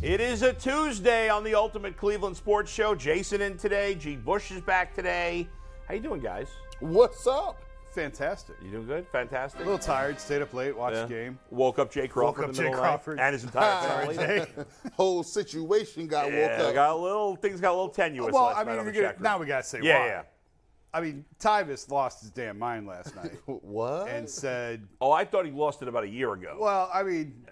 It is a Tuesday on the Ultimate Cleveland Sports Show. Jason in today. G. Bush is back today. How you doing, guys? What's up? Fantastic. You doing good? Fantastic. A little tired. Stayed up late. Watched Yeah. the game. Woke up Jay Crawford Woke up in the Jay middle of night, Crawford. and his entire family. Whole situation got Yeah, woke up. got a little things got a little tenuous well, I mean, on gonna, now we gotta say Yeah, why. yeah. I mean, Tyvis lost his damn mind last night what? and said, Oh, I thought he lost it about a year ago. "Well, I mean,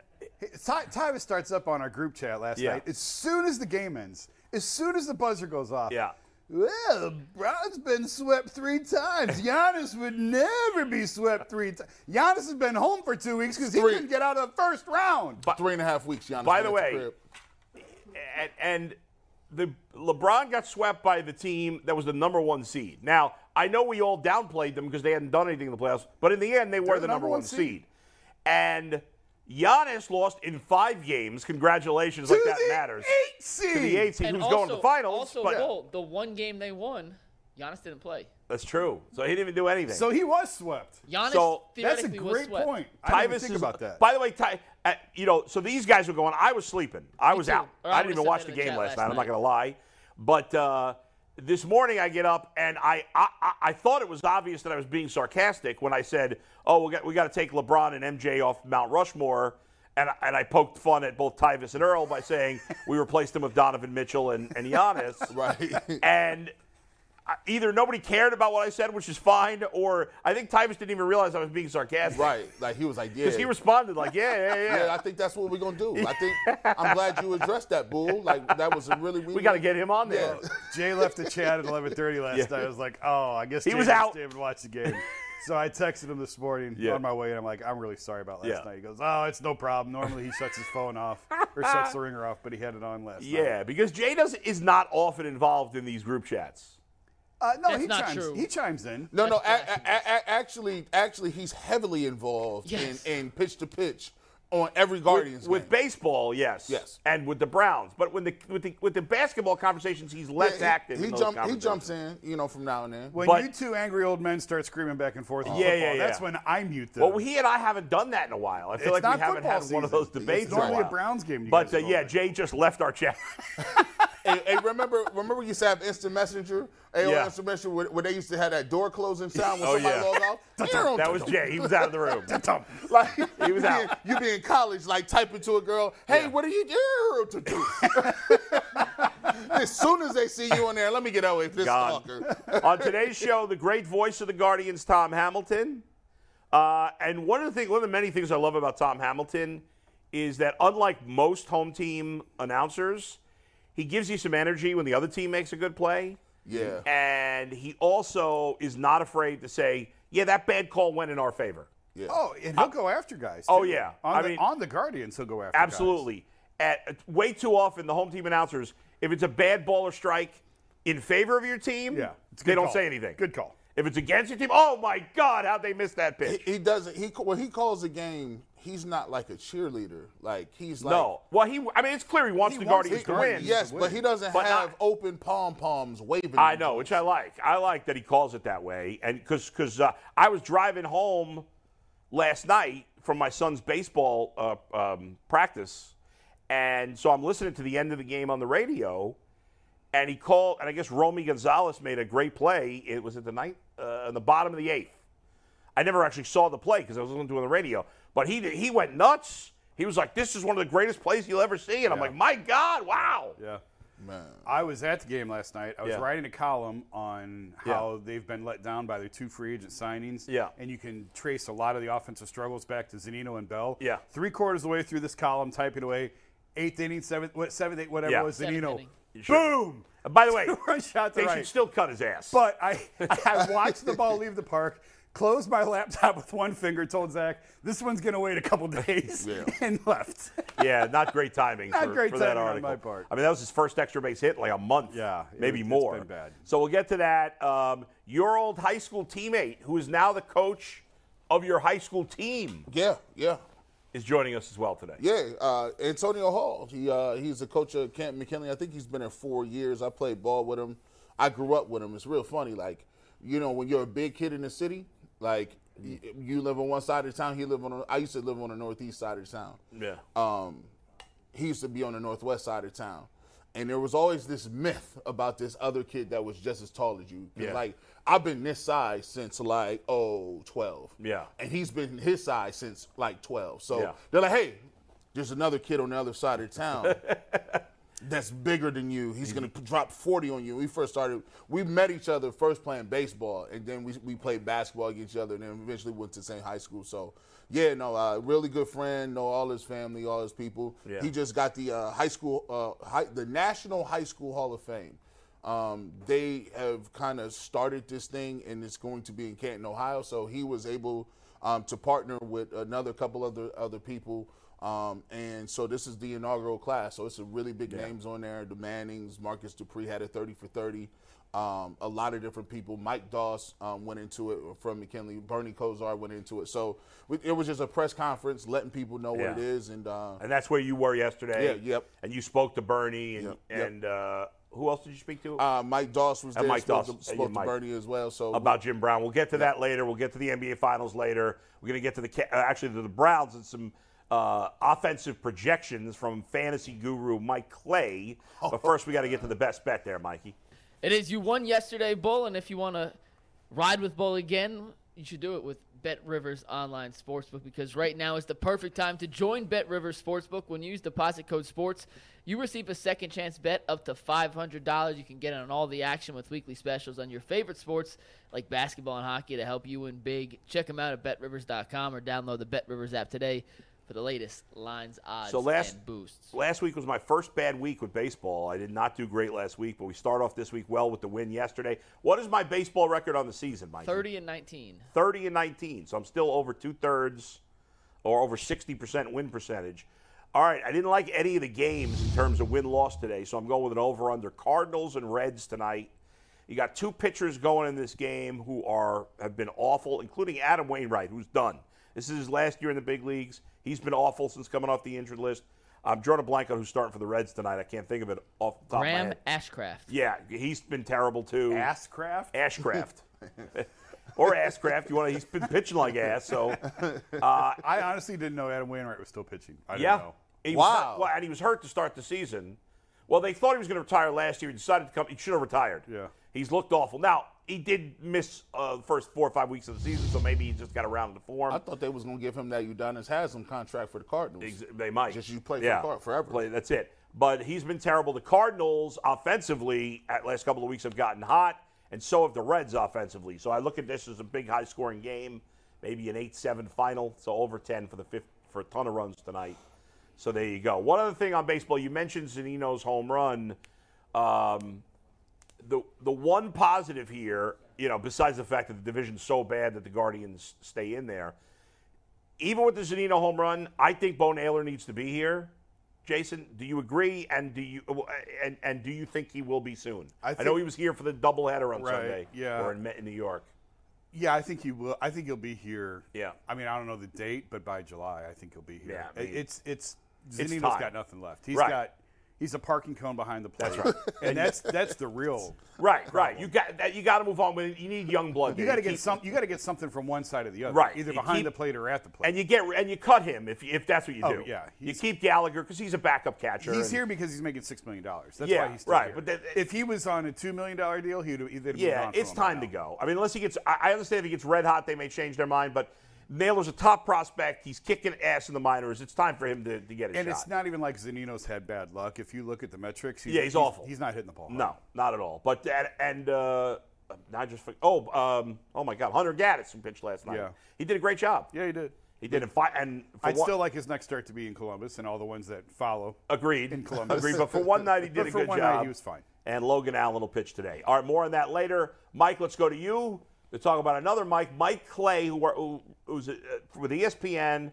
Ty, Tyvis starts up on our group chat last Yeah. night. As soon as the game ends, as soon as the buzzer goes off, yeah. Well, Brown's been swept three times. Giannis would never be swept three times. Giannis has been home for two weeks because he Three. couldn't get out of the first round. Three and a half weeks, Giannis. By the way, and, and the LeBron got swept by the team that was the number one seed. Now I know we all downplayed them because they hadn't done anything in the playoffs, but in the end they were the, number, one seed. And Giannis lost in five games. Congratulations, like that the matters. eight seed. To the eight seed, And who's also, going to the finals. Also, but Bull, the one game they won, Giannis didn't play. that's true. So he didn't even do anything. So he was swept. Giannis So- That's a great swept. point. I didn't even think is, about that. By the way, Ty, uh, you know, so these guys were going. I was sleeping. I was too. out. Or I I didn't even watch the that in the game last last night. I'm not going to lie, but uh, this morning I get up and I, I I thought it was obvious that I was being sarcastic when I said, "Oh, we got we got to take LeBron and MJ off Mount Rushmore." And, I- and I poked fun at both Tyvis and Earl by saying we replaced them with Donovan Mitchell and, and Giannis. right. And either nobody cared about what I said, which is fine, or I think Tyvis didn't even realize I was being sarcastic. right. Like he was like, yeah. Because he responded like, yeah, yeah, yeah. yeah, I think that's what we're gonna do. I think I'm glad you addressed that, bull. Like that was a really. we got to get him on there. Yeah. Jay left the chat at 11:30 last Yeah. night. I was like, "Oh, I guess He Jay was just out. didn't watch the game." so I texted him this morning Yeah. on my way, and I'm like, "I'm really sorry about last Yeah. night." He goes, "Oh, it's no problem. Normally he shuts his phone off or shuts the ringer off, but he had it on last night." Yeah, because Jay does is not often involved in these group chats. Uh, no, That's he chimes. true. He chimes in. No, no. A- a- a- a- actually, actually, he's heavily involved Yes. in, in pitch to pitch on every Guardians With, with game. baseball, yes, Yes. and with the Browns, but when the with the with the basketball conversations, he's less Yeah, active. He, in he, those jump, he jumps in, you know, from now and then. When But- you two angry old men start screaming back and forth, in Yeah, football, yeah, yeah. that's when I mute them. Well, he and I haven't done that in a while. I feel It's like not we haven't football had one of season. those debates. It's in a normally a. Browns game you But uh, yeah. Jay just left our chat. hey, hey, remember, remember we used to have instant messenger? AOL Yeah. instant messenger where, where they used to have that door closing sound when Oh, somebody yeah. logged off. that was Jay. He was out of the room. Like He was out. Be, you be in college, like typing to a girl, "Hey, Yeah. what are you doing to do?" as soon as they see you on there, let me get away from this stalker. On today's show, the great voice of the Guardians, Tom Hamilton. Uh, and one of the things, one of the many things I love about Tom Hamilton is that unlike most home team announcers, he gives you some energy when the other team makes a good play. Yeah. And he also is not afraid to say, "Yeah, that bad call went in our favor." Yeah. Oh, and he'll go after guys. oh, yeah. On I the, mean- on the Guardians, he'll go after. guys. Absolutely. At way too often, the home team announcers, if it's a bad ball or strike in favor of your team, Yeah, they good don't call. say anything. Good call. If it's against your team, oh my God, how'd they miss that pitch? He, he doesn't. He when he calls a game, he's not like a cheerleader. Like he's like no. Well, he. I mean, it's clear he wants He the wants Guardians to win. Yes, but he doesn't But have not- open pom poms waving. I know, which. I like. I like that he calls it that way, and because because uh, I was driving home last night from my son's baseball uh, um, practice, and so I'm listening to the end of the game on the radio, and he called, and I guess Romy Gonzalez made a great play. It was at the ninth, uh, in the bottom of the eighth. I never actually saw the play because I was listening to it on the radio, but he he went nuts. He was like, "This is one of the greatest plays you'll ever see," and I'm Yeah. like, "My God, wow!" Yeah. Man. I was at the game last night. I was Yeah. writing a column on how they've been let down by their two free agent signings. Yeah. And you can trace a lot of the offensive struggles back to Zunino and Bell. Yeah. Three quarters of the way through this column, typing away, eighth inning, seventh, what, seventh, eighth, whatever Yeah. it was, Seventh Zunino. inning. Boom! And by the way, One shot to they right. should still cut his ass. But I, I watched the ball leave the park, closed my laptop with one finger, told Zach, this one's going to wait a couple days, yeah. and left. yeah, not great timing Not for, great for that timing on article. my part. I mean, that was his first extra base hit in like a month. Yeah, it maybe was- it's more. been bad. So we'll get to that. Um, your old high school teammate, who is now the coach of your high school team, Yeah, yeah. is joining us as well today. Yeah, uh, Antonio Hall. He uh, he's the coach of Canton McKinley. I think he's been there four years. I played ball with him. I grew up with him. It's real funny. Like, you know, when you're a big kid in the city, like y- you live on one side of town, he live on. The, I used to live on the northeast side of town. Yeah. Um, he used to be on the northwest side of town. And there was always this myth about this other kid that was just as tall as you. Yeah. Like, I've been this size since like, oh, 12. Yeah. And he's been his size since like 12. So Yeah. they're like, hey, there's another kid on the other side of town that's bigger than you. He's going to drop 40 on you. We first started, we met each other first playing baseball, and then we, we played basketball against each other, and then eventually went to the same high school. So, yeah, no, uh, really good friend, know all his family, all his people. Yeah. He just got the uh, high school, uh, high, the National High School Hall of Fame. Um, they have kind of started this thing, and it's going to be in Canton, Ohio. So he was able um, to partner with another couple other other people, um, and so this is the inaugural class. So it's a really big names on there. The Mannings, Marcus Dupree had a 30 for 30. Um, a lot of different people. Mike Doss um, went into it from McKinley. Bernie Kosar went into it. So we- it was just a press conference, letting people know Yeah. what it is, and uh, And that's where you were yesterday. Yeah, yep. And you spoke to Bernie and, Yep, yep. and uh, who else did you speak to? uh, Mike Doss was And there. Mike spoke Doss. to, Uh, spoke yeah, to. Bernie as well. So about Jim Brown. We'll get to that later. We'll get to the NBA Finals later. We're going to get to the uh, actually to the Browns and some uh, offensive projections from fantasy guru Mike Clay. But first, we got to get to the best bet there, Mikey. It is. You won yesterday, Bull, and if you want to ride with Bull again, you should do it with Bet Rivers Online Sportsbook because right now is the perfect time to join Bet Rivers Sportsbook. When you use deposit code SPORTS, you receive a second chance bet up to $500. You can get in on all the action with weekly specials on your favorite sports like basketball and hockey to help you win big. Check them out at betrivers.com or download the Bet Rivers app today for the latest lines, odds, So last and boosts. last week was my first bad week with baseball. I did not do great last week, but we start off this week well with the win yesterday. What is my baseball record on the season, Mike? 30 and 19. 30 and 19. So I'm still over two thirds or over 60% win percentage. All right, I didn't like any of the games in terms of win loss today, so I'm going with an over under Cardinals and Reds tonight. You got two pitchers going in this game who are have been awful, including Adam Wainwright, who's done. This is his last year in the big leagues. He's been awful since coming off the injured list. Um, I'm drawing a blank on who's starting for the Reds tonight. I can't think of it off the top Graham of my head. Ashcraft. Yeah, he's been terrible too. Ashcraft. Ashcraft. or Asscraft. You want to? He's been pitching like ass. So uh, I honestly didn't know Adam Wainwright was still pitching. I didn't yeah. know. He Wow. hurt- well, and he was hurt to start the season. Well, they thought he was going to retire last year. He decided to come. He should have retired. Yeah. He's looked awful. Now he did miss uh, the first four or five weeks of the season, so maybe he just got around to form. I thought they was gonna give him that Udonis Haslem contract for the Cardinals. Ex- They might. Just you play for the Card forever. Play, that's it. But he's been terrible. The Cardinals offensively at last couple of weeks have gotten hot, and so have the Reds offensively. So I look at this as a big high scoring game, maybe an 8-7 final. So over 10 for the fifth, for a ton of runs tonight. So there you go. One other thing on baseball, you mentioned Zunino's home run. Um, the the one positive here, you know, besides the fact that the division's so bad that the Guardians stay in there, even with the Zunino home run, I think Bo Naylor needs to be here. Jason, do you agree? And do you and, and do you think he will be soon? I know he was here for the doubleheader on Right, Sunday, yeah. or in, in New York. Yeah, I think he will. I think he'll be here. Yeah. I mean, I don't know the date, but by July, I think he'll be here. Yeah, I mean, it's it's it's Zunino's time. got nothing left. He's Right. got he's a parking cone behind the plate. That's right. and that's that's the real. Right, right. You got that. You got to move on with. It. You need young blood. You got to get some. You got to get something from one side or the other. Right. Either You behind keep- the plate or at the plate. and you get and you cut him if if that's what you Oh, do. yeah. You keep Gallagher because he's a backup catcher. He's and- here because he's making six million dollars. That's Yeah, why he's still right, here. but that- if he was on a two million dollar deal, he'd have either Yeah, it's time to go. I mean, unless he gets, I I understand if he gets red hot, they may change their mind. But Naylor's a top prospect. He's kicking ass in the minors. It's time for him to, to get a And shot. And it's not even like Zunino's had bad luck. If you look at the metrics, he's, Yeah, he's awful. He's not hitting the ball. hard. No, not at all. But and, and uh, I just oh um, oh my God, Hunter Gaddis who pitched last night. Yeah. he did a great job. Yeah, he did. He did. And, fi- and for I'd one- still like his next start to be in Columbus and all the ones that follow. agreed. in Columbus. Agreed. But for one night, he did But a for good one job. night, he was fine. And Logan Allen will pitch today. All right, more on that later. Mike, let's go to you to talk about another Mike, Mike Clay, who, who who's uh, with ESPN.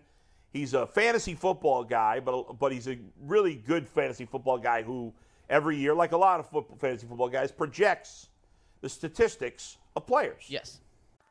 He's a fantasy football guy, but but he's a really good fantasy football guy who every year, like a lot of football, fantasy football guys, projects the statistics of players. Yes.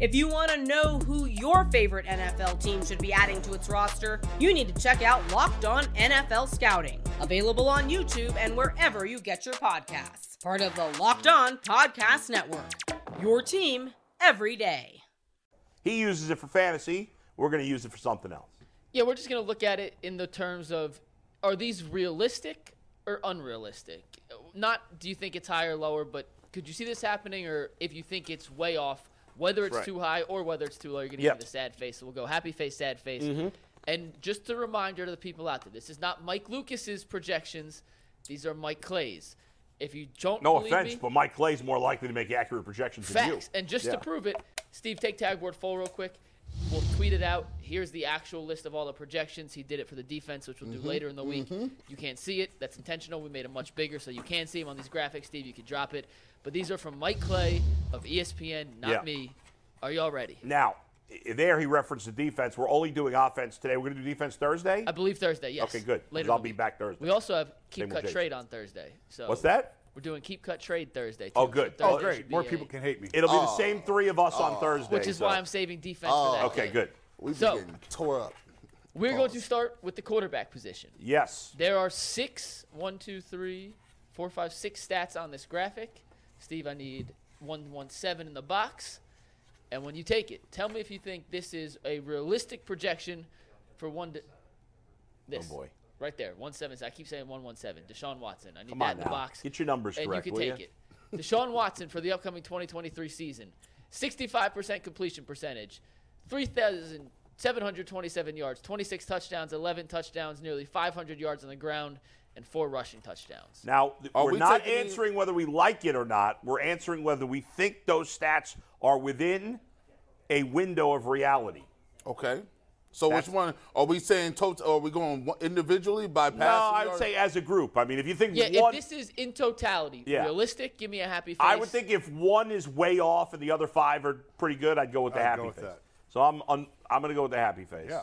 If you want to know who your favorite NFL team should be adding to its roster, you need to check out Locked On NFL Scouting, available on YouTube and wherever you get your podcasts. Part of the Locked On Podcast Network. Your team every day. He uses it for fantasy. We're going to use it for something else. Yeah, we're just going to look at it in the terms of are these realistic or unrealistic? Not do you think it's high or lower, but could you see this happening or if you think it's way off, whether it's Right. too high or whether it's too low, you're going to Yep. give me the sad face. So we'll go happy face, sad face. Mm-hmm. And just a reminder to the people out there, this is not Mike Lucas's projections. These are Mike Clay's. If you don't No believe offense, me, but Mike Clay's more likely to make accurate projections than you. Facts. And just Yeah. to prove it, Steve, take tagboard full real quick. We'll tweet it out. Here's the actual list of all the projections. He did it for the defense, which we'll do mm-hmm. later in the week. Mm-hmm. You can't see it. That's intentional. We made it much bigger so you can see him on these graphics. Steve, you can drop it. But these are from Mike Clay of ESPN, not Yeah. me. Are y'all ready? Now, there he referenced the defense. We're only doing offense today. We're going to do defense Thursday. I believe Thursday, yes. Okay, good. Later I'll be week. back Thursday. We also have Same Keep with Cut Trade on Thursday. So What's that? We're doing Keep Cut Trade Thursday. Oh, too. Oh, So good. Thursday Oh, Oh, great. be More a- people can hate me. It'll be the oh. same three of us on oh. Thursday. Which is so- why I'm saving defense for that. Okay, day. good. We be So- getting tore up. We're going to start with the quarterback position. Yes. There are six, one, two, three, four, five, six stats on this graphic. Steve, I need one, one, seven in the box. And when you take it, tell me if you think this is a realistic projection for one. To, this. Oh, boy. Right there, one seven. I keep saying one one seven. Deshaun Watson. I need Come that on in the now. box. Get your numbers and correct, you will can ya? take it. Deshaun Watson for the upcoming 2023 season, 65% completion percentage, 3,727 yards, 26 touchdowns, 11 touchdowns, nearly 500 yards on the ground, and four rushing touchdowns. Now, Are we're we not taking- answering whether we like it or not. We're answering whether we think those stats are within a window of reality. Okay. So That's- which one are we saying? Total? Are we going individually by passing? No, I would say as a group. I mean, if you think Yeah, one, if this is in totality Yeah. realistic, give me a happy face. I would think if one is way off and the other five are pretty good, I'd go with the I'd happy go with face. that. So I'm un, I'm going to go with the happy face. Yeah.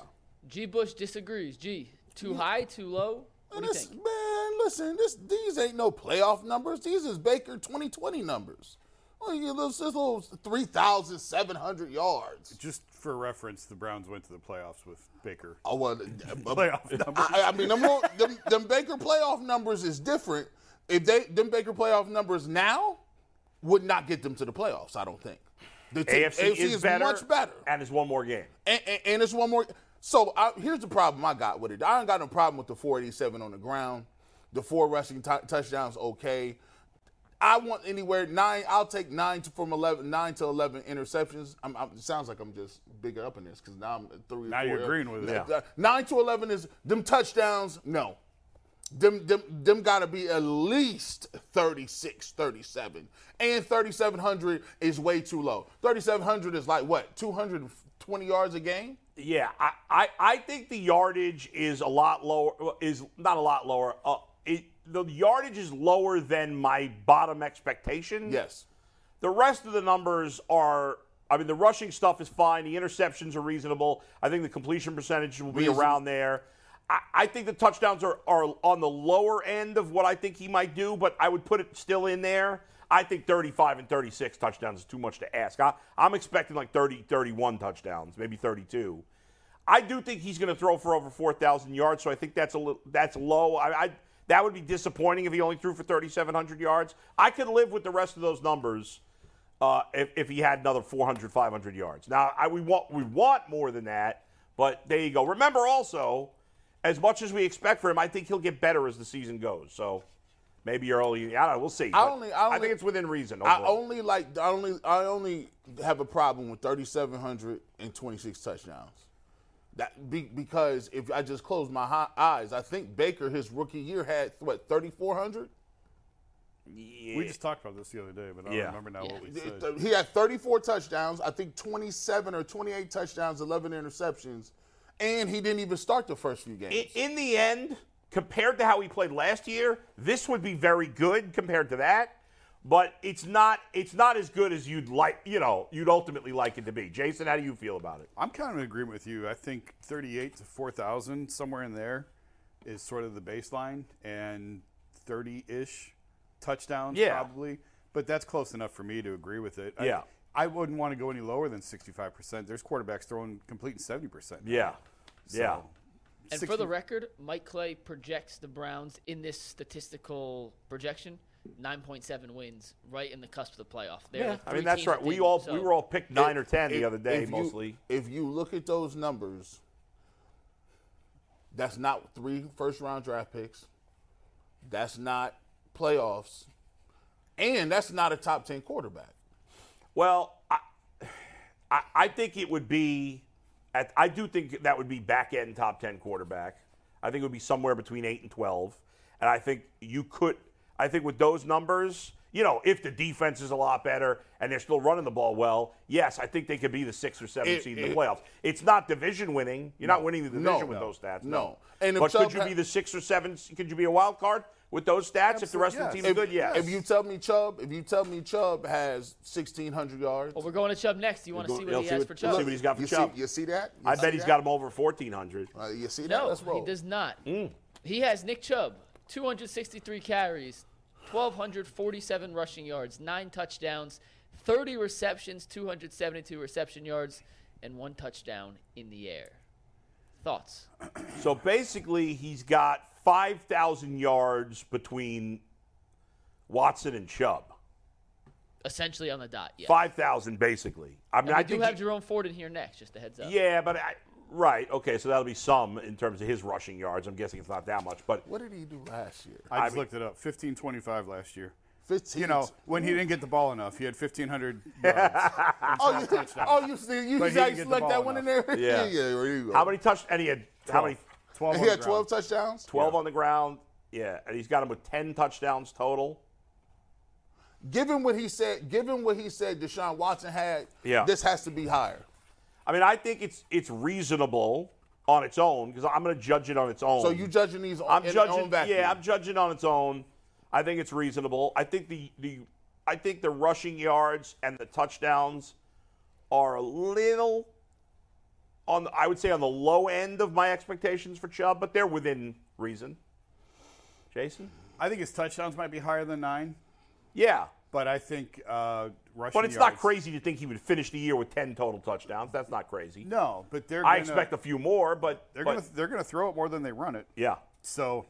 G. Bush disagrees. G. Too high, too low. What Man, do you this- think? man, listen, this these ain't no playoff numbers. These is Baker 2020 numbers. Well, you little, this little 3,700 yards. Just for reference, the Browns went to the playoffs with Baker. Oh, uh, well, uh, Playoff numbers. I, I mean, them, them, them Baker playoff numbers is different. If they them Baker playoff numbers now would not get them to the playoffs, I don't think. The t- AFC, is, better, much better. and it's one more game. And, and, and it's one more. So I, here's the problem I got with it. I ain't got no problem with the 487 on the ground. The four rushing t- touchdowns, okay. I want anywhere nine. I'll take nine to, from 11, nine to 11 interceptions. I'm, I'm, it sounds like I'm just bigger up in this because now I'm three. Now four. you're agreeing with it. Uh, Nine to 11 is them touchdowns. No, them them them got to be at least 36 37 and 3700 is way too low 3700 is like what 220 yards a game Yeah, I, I, I think the yardage is a lot lower. Is not a lot lower. Uh, it, the yardage is lower than my bottom expectation. yes The rest of the numbers are. I mean, the rushing stuff is fine. The interceptions are reasonable. I think the completion percentage will be Reason- around there. I, I think the touchdowns are, are on the lower end of what I think he might do, but I would put it still in there. I think 35 and 36 touchdowns is too much to ask. I, I'm expecting like 30, 31 touchdowns, maybe 32. I do think he's going to throw for over 4,000 yards, so I think that's a little, that's low. I, I That would be disappointing if he only threw for 3,700 yards. I could live with the rest of those numbers uh, if, if he had another 400, 500 yards. Now, I, we want we want more than that, but there you go. Remember also, as much as we expect for him, I think he'll get better as the season goes. So maybe early. I don't know. We'll see. I only- I only- think it's within reason. I only like I only I only have a problem with 3,700 and 26 touchdowns. That be, because if I just close my hi- eyes, I think Baker his rookie year had what 3,400. We just talked about this the other day, but I don't Yeah. remember now what we said. He had 34 touchdowns, I think 27 or 28 touchdowns, 11 interceptions, and he didn't even start the first few games. in, in the end, compared to how he played last year, this would be very good compared to that. But it's not. It's not as good as you'd like. You know, you'd ultimately like it to be. Jason, how do you feel about it? I'm kind of in agreement with you. I think 38 to 4,000, somewhere in there, is sort of the baseline, and 30 ish touchdowns Yeah. probably. But that's close enough for me to agree with it. I- Yeah. I, wouldn't want to go any lower than 65%. There's quarterbacks throwing complete 70%. now. Yeah, So, yeah. And 60 for the record, Mike Clay projects the Browns in this statistical projection 9.7 wins, right in the cusp of the playoff. They're Yeah, the I mean that's right. We all so- we were all picked nine or If- ten the other day if you- mostly. If you look at those numbers, that's not three first round draft picks. That's not playoffs. And that's not a top 10 quarterback. Well, I, I, I think it would be. At, I do think that would be back end top ten quarterback. I think it would be somewhere between eight and twelve, and I think you could. I think with those numbers, you know, if the defense is a lot better and they're still running the ball well, yes, I think they could be the sixth or seventh It- seed in the it- playoffs. It's not division winning. You're not winning the division No. with No. those stats. No. And if but could you be the sixth or seventh? Could you be a wild card with those stats if the rest of the Absolutely, team yes. is good? Yes. If you tell me Chubb, if you tell me Chubb has 1,600 yards, Well, we're going to Chubb next. Do you want to see what he see has what- for we'll Chubb? see what he's got for you Chubb. see, you see that? You I see bet he's got him over fourteen hundred. Uh, you see that? No, Let's roll. he does not. Mm. He has Nick Chubb, 263 carries, 1,247 rushing yards, nine touchdowns, 30 receptions, 272 reception yards, and one touchdown in the air. Thoughts? So basically, he's got 5,000 yards between Watson and Chubb. Essentially on the dot, yeah. 5,000 basically. I mean, And we I do have he- Jerome Ford in here next, just a heads up. yeah, but I, right. Okay, so that'll be some in terms of his rushing yards. I'm guessing it's not that much, but What did he do last year? I just mean- looked it up. 1525 last year. 15. You know, when he didn't get the ball enough, he had 1,500 yards. oh, you, oh, you see, you But he guys didn't get the select that ball one in enough. there? Yeah. yeah, there you go. how many touch? And he had how many? 12 And on he the had 12 touchdowns? 12 on the ground. Yeah, and he's got him with 10 touchdowns total. Given what he said, given what he said Deshaun Watson had, Yeah. this has to be higher. I mean, I think it's it's reasonable on its own because I'm going to judge it on its own. So you judging these on, I'm judging. their own? Yeah, I'm judging on its own. I think it's reasonable. I think the the I think the rushing yards and the touchdowns are a little on. the- I would say on the low end of my expectations for Chubb, but they're within reason. Jason. I think his touchdowns might be higher than nine, Yeah, but I think uh, rushing but it's not crazy to think he would finish the year with 10 total touchdowns. That's not crazy. No, but they're. I gonna, expect a few more, but They're but- gonna they're gonna throw it more than they run it. yeah. So,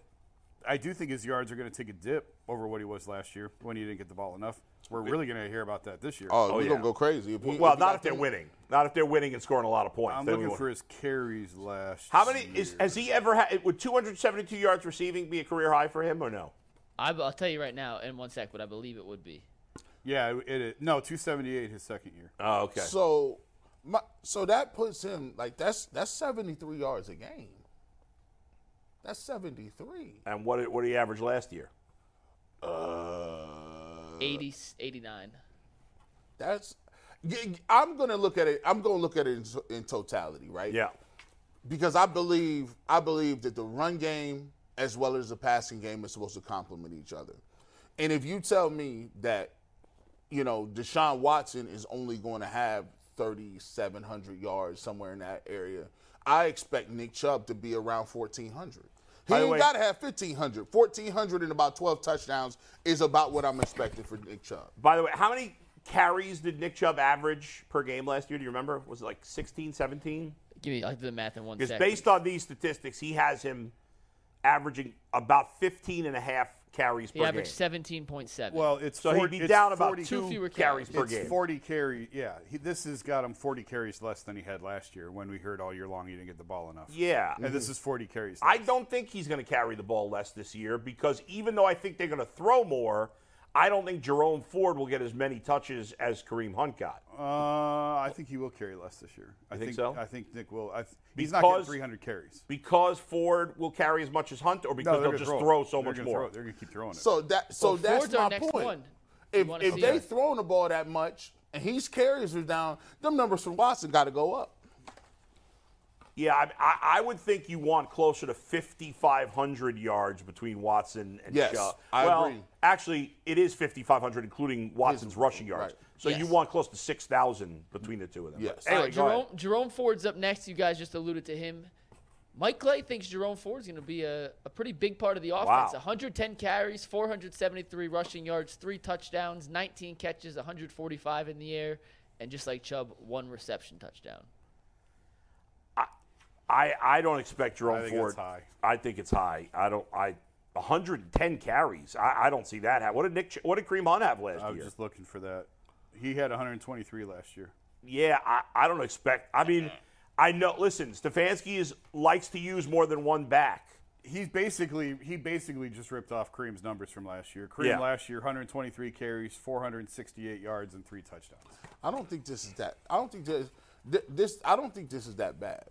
I do think his yards are going to take a dip over what he was last year when he didn't get the ball enough. We're really going to hear about that this year. Oh, we're yeah. gonna go crazy. If he, Well, if not if they're 10 winning. Not if they're winning and scoring a lot of points. I'm Then looking for his carries last. How many year. is has he ever had? Would 272 yards receiving be a career high for him or no? I, will tell you right now in one sec, but I believe it would be. Yeah, it, it no 278 his second year. Oh, okay. So, my, so that puts him like that's that's 73 yards a game. That's 73. and what did, what did he average last year? Uh, 80, 89. that's. I'm gonna look at it. I'm gonna look at it in, in totality, right? Yeah. because I believe I believe that the run game as well as the passing game is supposed to complement each other. And if you tell me that, you know, Deshaun Watson is only going to have 3,700 yards somewhere in that area, I expect Nick Chubb to be around 1,400. He By ain't got to have 1,500. 1,400 and about 12 touchdowns is about what I'm expecting for Nick Chubb. By the way, how many carries did Nick Chubb average per game last year? Do you remember? Was it like 16, 17? Give me, I'll do the math in one Because based on these statistics, he has him averaging about 15 and a half carries He per averaged game. 17.7. Well, it's So 40, he'd be it's down about 40 two fewer carries carries. per it's game. 40 carry. Yeah, he, this has got him 40 carries less than he had last year when we heard all year long he didn't get the ball enough. Yeah. and this mm-hmm. is 40 carries. I don't think he's going to carry the ball less this year because even though I think they're going to throw more, I don't think Jerome Ford will get as many touches as Kareem Hunt got. Uh, I think he will carry less this year. I think so? I think Nick will. I th- he's not getting Because- 300 carries. Because Ford will carry as much as Hunt, or because they're they'll gonna just throw, throw so They're much more. Throw. They're going to keep throwing it. So that so Well, that's Ford's our my next point. one. If, if they that. throwing the ball that much and he's carries are down, them numbers from Watson got to go up. Yeah, I, I, I would think you want closer to 5,500 yards between Watson and Yes, Chubb. I well, agree. actually, it is 5,500, including Watson's rushing yards. right. So Yes. you want close to 6,000 between the two of them. Yes. Anyway, right. Jerome, Jerome Ford's up next. You guys just alluded to him. Mike Clay thinks Jerome Ford's going to be a, a pretty big part of the offense. Wow. 110 carries, 473 rushing yards, three touchdowns, 19 catches, 145 in the air, and just like Chubb, one reception touchdown. I, I don't expect Jerome I think Ford. it's high. I think it's high. I don't. I 110 carries. I, I don't see that. happen. What did Nick? What did Kareem Hunt have last year? I was year? just looking for that. He had 123 last year. Yeah, I, I don't expect. I mean, I know. Listen, Stefanski is likes to use more than one back. He's basically he basically just ripped off Kareem's numbers from last year. Kareem Yeah. last year 123 carries, 468 yards, and three touchdowns. I don't think this is that. I don't think this. This I don't think this is that bad.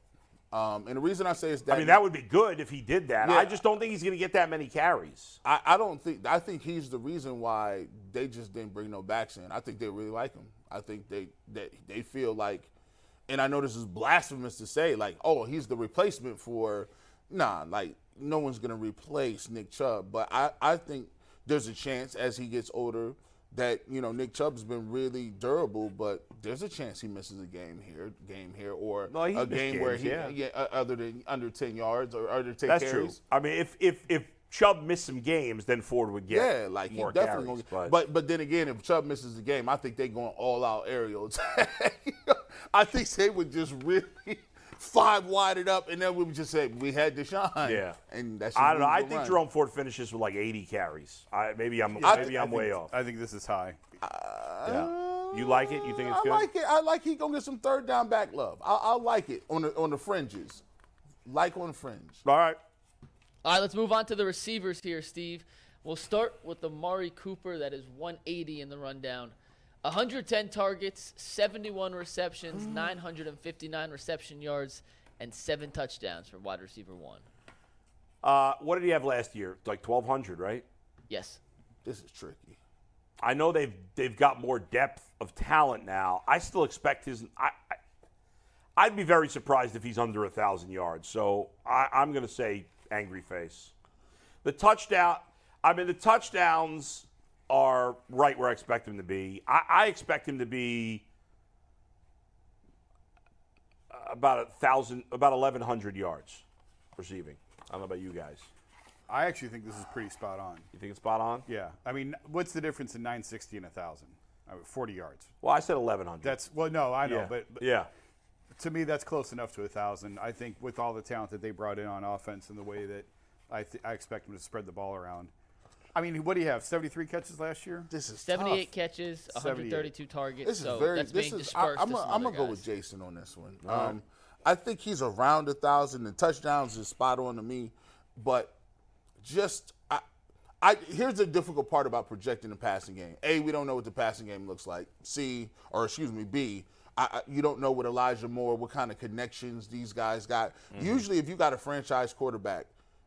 Um, and the reason I say it's that. I mean, that would be good if he did that. Yeah. I just don't think he's going to get that many carries. I, I don't think. I think he's the reason why they just didn't bring no backs in. I think they really like him. I think they they, they feel like, and I know this is blasphemous to say, like, oh, he's the replacement for. Nah, like no one's gonna replace Nick Chubb, but I I think there's a chance as he gets older that you know Nick Chubb's been really durable, but there's a chance he misses a game here, game here, or No, he's a game where he yeah. uh, other than under ten yards or under ten That's carries. true. I mean, if if if Chubb missed some games, then Ford would get Yeah, like he more definitely carries. gonna. but, But but then again, if Chubb misses the game, I think they're going all out aerial attack. I think they would just really five wide it up, and then we would just say we had Deshaun. yeah, and that's. I don't know. I think Jerome Ford finishes with like 80 carries. I, maybe I'm I- maybe I I'm think- way off. I think this is high. yeah. You like it? You think it's I good? I like it. I like he gonna get some third down back love. I, I like it on the on the fringes, like on the fringe. All right. All right, let's move on to the receivers here, Steve. We'll start with the Amari Cooper, that is 180 in the rundown. 110 targets, 71 receptions, 959 reception yards, and seven touchdowns for wide receiver one. Uh, what did he have last year? Like 1,200, right? Yes. This is tricky. I know they've they've got more depth of talent now. I still expect his. I, I I'd be very surprised if he's under a thousand yards. So I, I'm going to say angry face. The touchdown. I mean, the touchdowns are right where I expect him to be. I, I expect him to be about a thousand, about 1,100 yards receiving. I don't know about you guys. I actually think this is pretty spot on. You think it's spot on? Yeah. I mean, what's the difference in 960 and 1,000? I mean, 40 yards. Well, I said 1,100. That's well, no, I know, yeah. but, but yeah. to me, that's close enough to a thousand. I think with all the talent that they brought in on offense and the way that I, th- I expect them to spread the ball around. I mean, what do you have? Seventy-three catches last year. This is 78 tough. catches, 132 targets. This is so very. that's This being is. dispersed I, I'm gonna go with Jason on this one. Um, I think he's around a thousand. The touchdowns is spot on to me, but just I, I here's the difficult part about projecting the passing game. A, we don't know what the passing game looks like. C, or excuse me, B, I, I, you don't know what Elijah Moore, what kind of connections these guys got. Usually, if you got a franchise quarterback,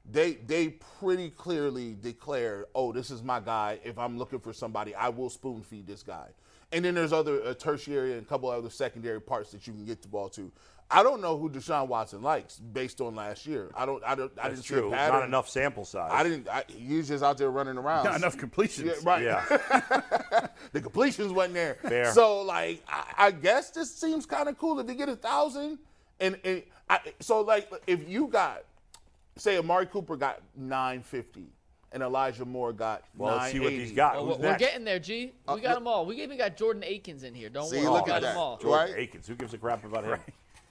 they they pretty clearly declare, oh, this is my guy. If I'm looking for somebody, I will spoon feed this guy. And then there's other uh, tertiary and a couple other secondary parts that you can get the ball to. I don't know who Deshaun Watson likes based on last year. I don't. I don't. I didn't see true. a pattern. Not enough sample size. I didn't. I, he was just out there running around. Not enough completions. Yeah, right. Yeah. the completions wasn't there. Fair. So like, I, I guess this seems kind of cool if you get a thousand. And, and I, so like, if you got, say, Amari Cooper got nine fifty, and Elijah Moore got well, let's see what he's got. Well, we're next? getting there, G. We Uh, got them all. We even got Jordan Akins in here. Don't See, worry. look we at got them that. all. Jordan right? Akins. Who gives a crap about him?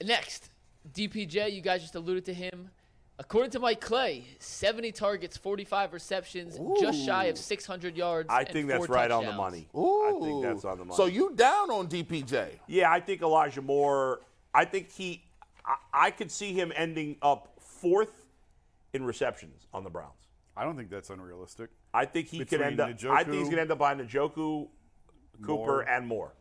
Next, DPJ. You guys just alluded to him. According to Mike Clay, 70 targets, 45 receptions, just shy of 600 yards. I and think that's four right on the money. Ooh. I think that's on the money. So you down on DPJ? Yeah, I think Elijah Moore. I think he. I, I could see him ending up fourth in receptions on the Browns. I don't think that's unrealistic. I think he could end up. I think he's going to end up behind Njoku, Cooper, Moore. and more.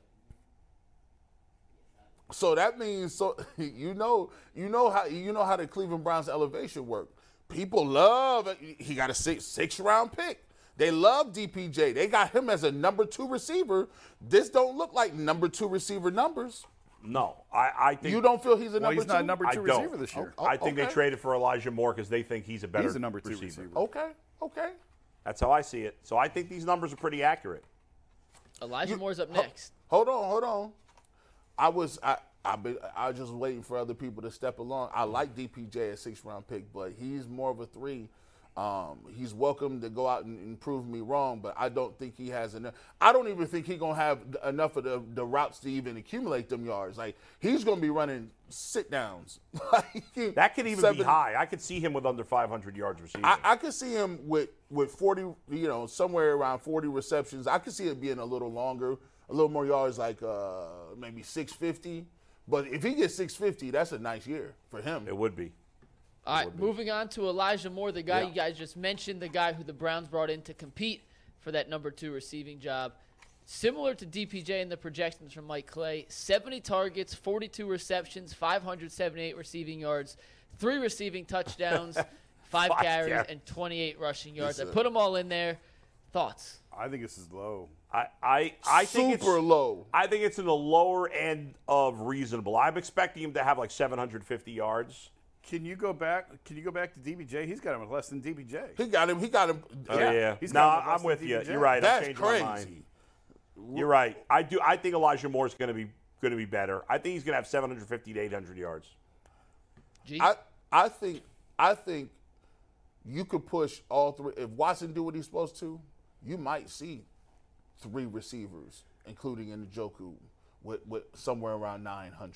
So that means so you know you know how you know how the Cleveland Browns elevation work. People love he got a six six round pick. They love DPJ. They got him as a number two receiver. This don't look like number two receiver numbers. No, I, I think You don't feel he's a Well, number he's two? not number I two don't. receiver this year. Oh, oh I think they traded for Elijah Moore because they think he's a better He's a number two receiver. Okay, okay. That's how I see it. So I think these numbers are pretty accurate. Elijah You- Moore's up ho- next. Hold on, hold on. I was I I been I was just waiting for other people to step along. I like DPJ a six round pick, but he's more of a three. Um, he's welcome to go out and, and prove me wrong, but I don't think he has enough. I don't even think he's gonna have enough of the, the routes to even accumulate them yards. Like he's gonna be running sit downs. That could even be high. I could see him with under 500 yards receiving. I, I could see him with with 40, you know, somewhere around 40 receptions. I could see it being a little longer, a little more yards, like uh, maybe 650. But if he gets 650, that's a nice year for him. it would be. All right, moving on to Elijah Moore, the guy Yeah. you guys just mentioned, the guy who the Browns brought in to compete for that number two receiving job. Similar to DPJ in the projections from Mike Clay, 70 targets, 42 receptions, 578 receiving yards, three receiving touchdowns, five Five carries, carries. and 28 rushing yards. I It's a- put them all in there. Thoughts? I think this is low. I I, I think Super it's, low. I think it's in the lower end of reasonable. I'm expecting him to have like 750 yards. Can you go back? Can you go back to DPJ? He's got him with less than DPJ. He got him. He got him. Oh, Yeah, yeah. he's no, got I'm with you. DPJ. You're right. I'm That's my mind. crazy. You're right. I do. I think Elijah Moore is going to be going to be better. I think he's going to have 750 to 800 yards. G? I I think I think you could push all three. If Watson do what he's supposed to, you might see three receivers, including Njoku, with, with somewhere around 900.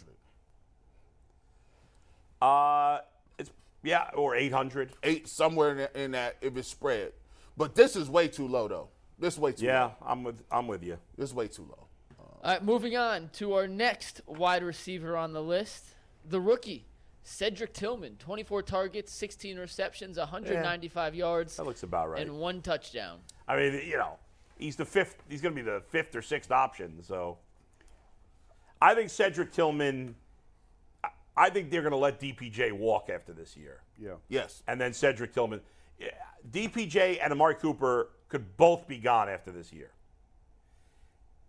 Uh, it's yeah, or 800. eight somewhere in, that- in that if it's spread. But this is way too low though. This is way too Yeah, low. I'm with I'm with you. This is way too low. All right, moving on to our next wide receiver on the list, the rookie, Cedric Tillman. 24 targets, 16 receptions, 195 yards, That looks about right. and one touchdown. I mean, you know, he's the fifth. He's going to be the fifth or sixth option. So, I think Cedric Tillman. I- I think they're going to let DPJ walk after this year, Yeah. Yes. and then Cedric Tillman, yeah, DPJ and Amari Cooper could both be gone after this year,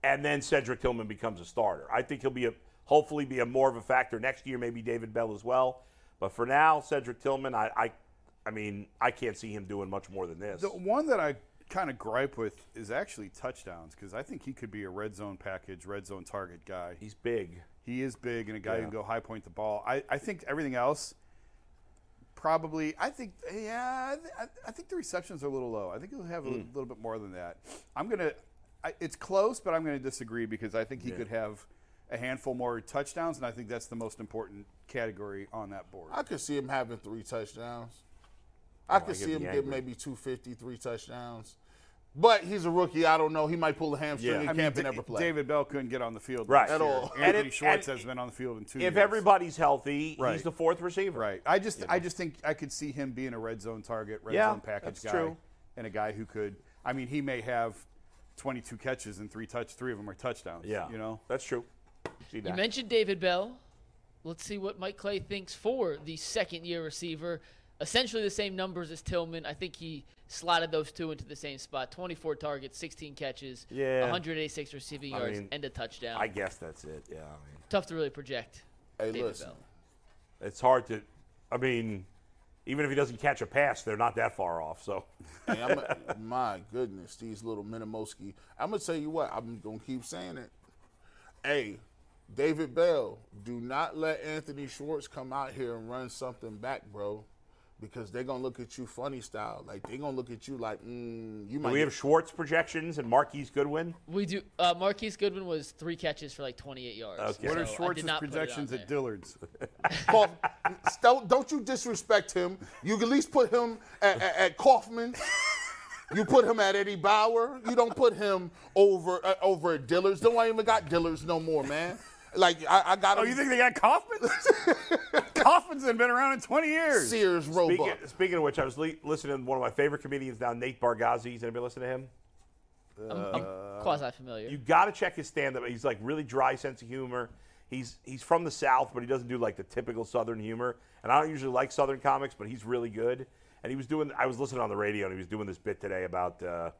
and then Cedric Tillman becomes a starter. I think he'll be a hopefully be a more of a factor next year. Maybe David Bell as well, but for now, Cedric Tillman, I, I, I mean, I can't see him doing much more than this. The one that I kind of gripe with is actually touchdowns because I think he could be a red zone package, red zone target guy. He's big. He is big and a guy who can go high point the ball. I, I think everything else probably. I think yeah. I, th- I- I think the receptions are a little low. I think he'll have a Hmm. little, little bit more than that. I'm gonna. I, it's close, but I'm gonna disagree because I think he could have a handful more touchdowns, and I think that's the most important category on that board. I could see him having three touchdowns. I could I see him the get maybe 250, three touchdowns. But he's a rookie. I don't know. He might pull a hamstring Yeah. in I mean, camp and Da- never play. David Bell couldn't get on the field Right. At year. all. And Anthony if- Schwartz and has been on the field in two If years. everybody's healthy, Right. he's the fourth receiver. Right. I just I just think I could see him being a red zone target, red Yeah, zone package guy, true. and a guy who could. I mean, he may have 22 catches and three touch, three of them are touchdowns. Yeah. You know. That's true. See You mentioned David Bell. Let's see what Mike Clay thinks for the second year receiver. Essentially the same numbers as Tillman. I think he slotted those two into the same spot 24 targets, 16 catches, Yeah. 186 receiving I yards, mean, and a touchdown. I guess that's it. Yeah. I mean, Tough to really project. hey, David listen. Bell. it's hard to. I mean, even if he doesn't catch a pass, they're not that far off. So. Hey, I'm a, my goodness, these little Minimoski. I'm gonna tell you what. I'm gonna keep saying it. Hey, David Bell, do not let Anthony Schwartz come out here and run something back, bro. Because they're gonna look at you funny style. Like they're gonna look at you like, mm, you might. Do we get- have Schwartz projections and Marquise Goodwin? We do. Uh, Marquise Goodwin was three catches for like 28 yards. Okay. What So are I did Schwartz's not put it on projections at. Dillard's? Kauf- don't, don't you disrespect him. You can at least put him at, at, at Kaufmann. You put him at Eddie Bauer. You don't put him over uh, over at Dillard's. Don't I even got Dillard's no more, man. Like I, I got Oh, him. you think they got Kaufmann? Kaufmann's been around in 20 years. Sears Speaking, Roebuck? speaking of which, I was le- listening to one of my favorite comedians now, Nate Bargatze. Has anybody listen to him? I'm, I'm quasi familiar. You got to check his stand-up. He's like really dry sense of humor. He's he's from the South, but he doesn't do like the typical Southern humor. And I don't usually like Southern comics, but he's really good. And he was doing. I was listening on the radio, and he was doing this bit today about uh,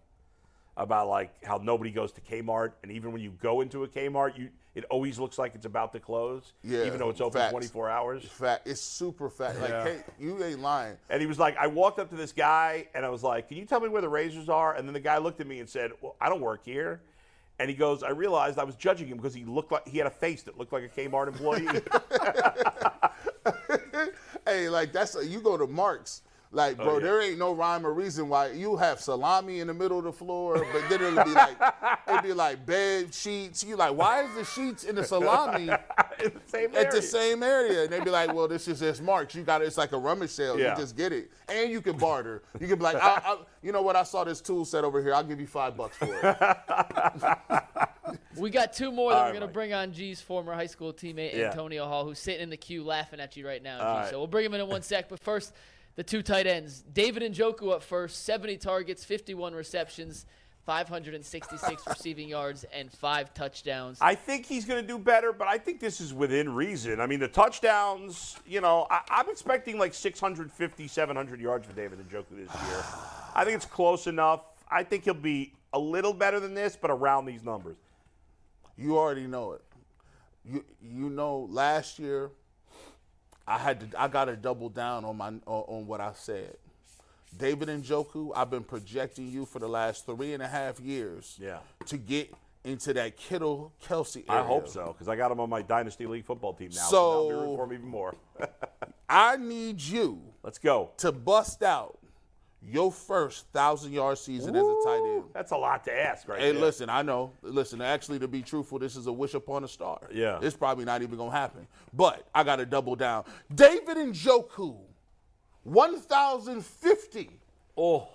about like how nobody goes to Kmart, and even when you go into a Kmart, you it always looks like it's about to close, Yeah, even though it's open facts. 24 hours. Fat. It's super fat. Like, Yeah. hey, you ain't lying. And he was like, I walked up to this guy and I was like, Can you tell me where the razors are? And then the guy looked at me and said, Well, I don't work here. And he goes, I realized I was judging him because he looked like he had a face that looked like a Kmart employee. Hey, like that's you go to Marc's. Like, oh, bro, Oh, yeah. there ain't no rhyme or reason why you have salami in the middle of the floor, but then it'll be like it'll be like bed sheets. You like, why is the sheets in the salami in the same at the same area? And they'd be like, well, this is just Marc's. You got it. It's like a rummage sale. Yeah. You just get it, and you can barter. You can be like, I, I, you know what? I saw this tool set over here. I'll give you five bucks for it. We got two more that All we're right, going to Mike. bring on G's former high school teammate, Yeah. Antonio Hall, who's sitting in the queue laughing at you right now, G. All right. So we'll bring him in in one sec. But first, the two tight ends. David Njoku up first, 70 targets, 51 receptions, 566 receiving yards, and five touchdowns. I think he's going to do better, but I think this is within reason. I mean, the touchdowns, you know, I, I'm expecting like 650, 700 yards for David Njoku this year. I think it's close enough. I think he'll be a little better than this, but around these numbers. You already know it. You you know last year I had to I got to double down on my on, what I said. David Njoku, I've been projecting you for the last three and a half years. Yeah. To get into that Kittle Kelsey area. I hope so because I got him on my dynasty league football team now. So, So- rooting for him even more. I need you Let's go. to bust out your first thousand yard season as a tight end. That's a lot to ask, right? Hey, there. listen, I know. Listen, actually, to be truthful, this is a wish upon a star. Yeah. It's probably not even going to happen. But I got to double down. David Njoku, 1,050. Oh,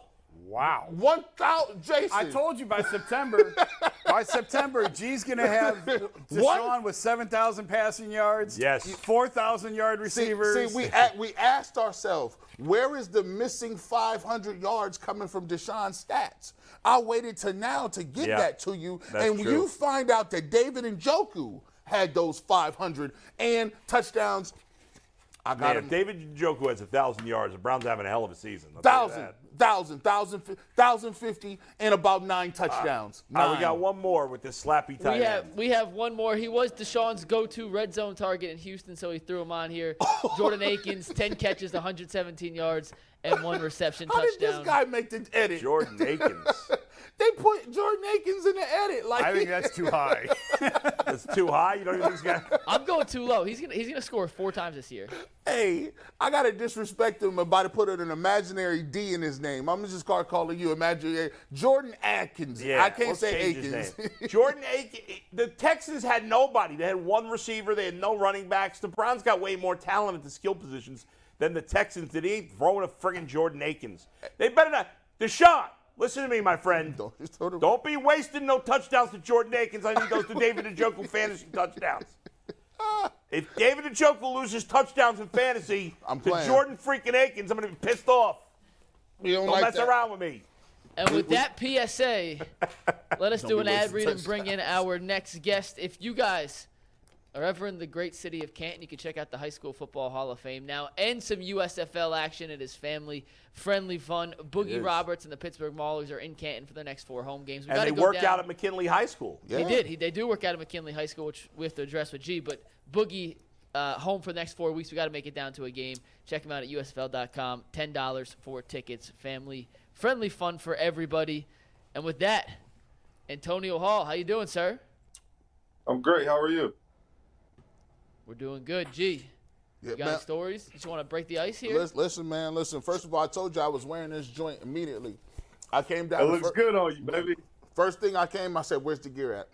Wow. 1,000. Jason. I told you by September. by September, G's gonna have Deshaun with seven thousand passing yards. Yes. Four thousand yard receivers. see we, a- we asked ourselves, where is the missing 500 yards coming from Deshaun's stats? I waited to now to get Yeah, that to you. and when you find out that David Njoku had those 500 and touchdowns, I got man, him. if David Njoku has a thousand yards, the Browns are having a hell of a season. I'll thousand. Thousand, thousand, fi- thousand fifty, and about nine ah, touchdowns. All right, we got one more with this slappy tight we have end. we have one more. He was Deshaun's go-to red zone target in Houston, so he threw him on here. Jordan Akins, 10 catches, 117 yards, and one reception How did touchdown. this guy make the edit? Jordan Akins. They put Jordan Akins in the edit. Like I think that's too high. That's too high. You don't even think he's got. I'm going too low. He's gonna he's gonna score four times this year. Hey, I gotta disrespect him by to put an imaginary D in his name. I'm gonna just start calling you imaginary eh, Jordan Atkins. Yeah, I can't let's say change Akins. Jordan Akins. The Texans had nobody. They had one receiver. They had no running backs. The Browns got way more talent at the skill positions than the Texans did. He ain't throwing a friggin' Jordan Akins. They better not. Deshaun, listen to me, my friend. Don't just Don't be wasting no touchdowns to Jordan Akins. I need those to David Njoku fantasy touchdowns. If David Njoku loses touchdowns in fantasy I'm to playing. Jordan freaking Akins, I'm going to be pissed off. You don't Don't like mess that? around with me. And with that PSA, let us do an ad read and bring in our next guest. If you guys are ever in the great city of Canton, you can check out the High School Football Hall of Fame now and some USFL action. It is family friendly fun. Boogie. Roberts and the Pittsburgh Maulers are in Canton for the next four home games. We And they go work down. out at McKinley High School. He Yeah. did. He, they do work out at McKinley High School, which we have to address with G. But Boogie, uh, home for the next four weeks. We got to make it down to a game. Check him out at USFL.com. Ten dollars for tickets. Family friendly fun for everybody. And with that, Antonio Hall, how you doing, sir? I'm great. How are you? We're doing good. G, Yeah, You got man. any stories? You just want to break the ice here? Listen, listen, man. Listen. First of all, I told you I was wearing this joint immediately. I came down. It looks fir- good on you, baby. First thing I came, I said, "Where's the gear at?"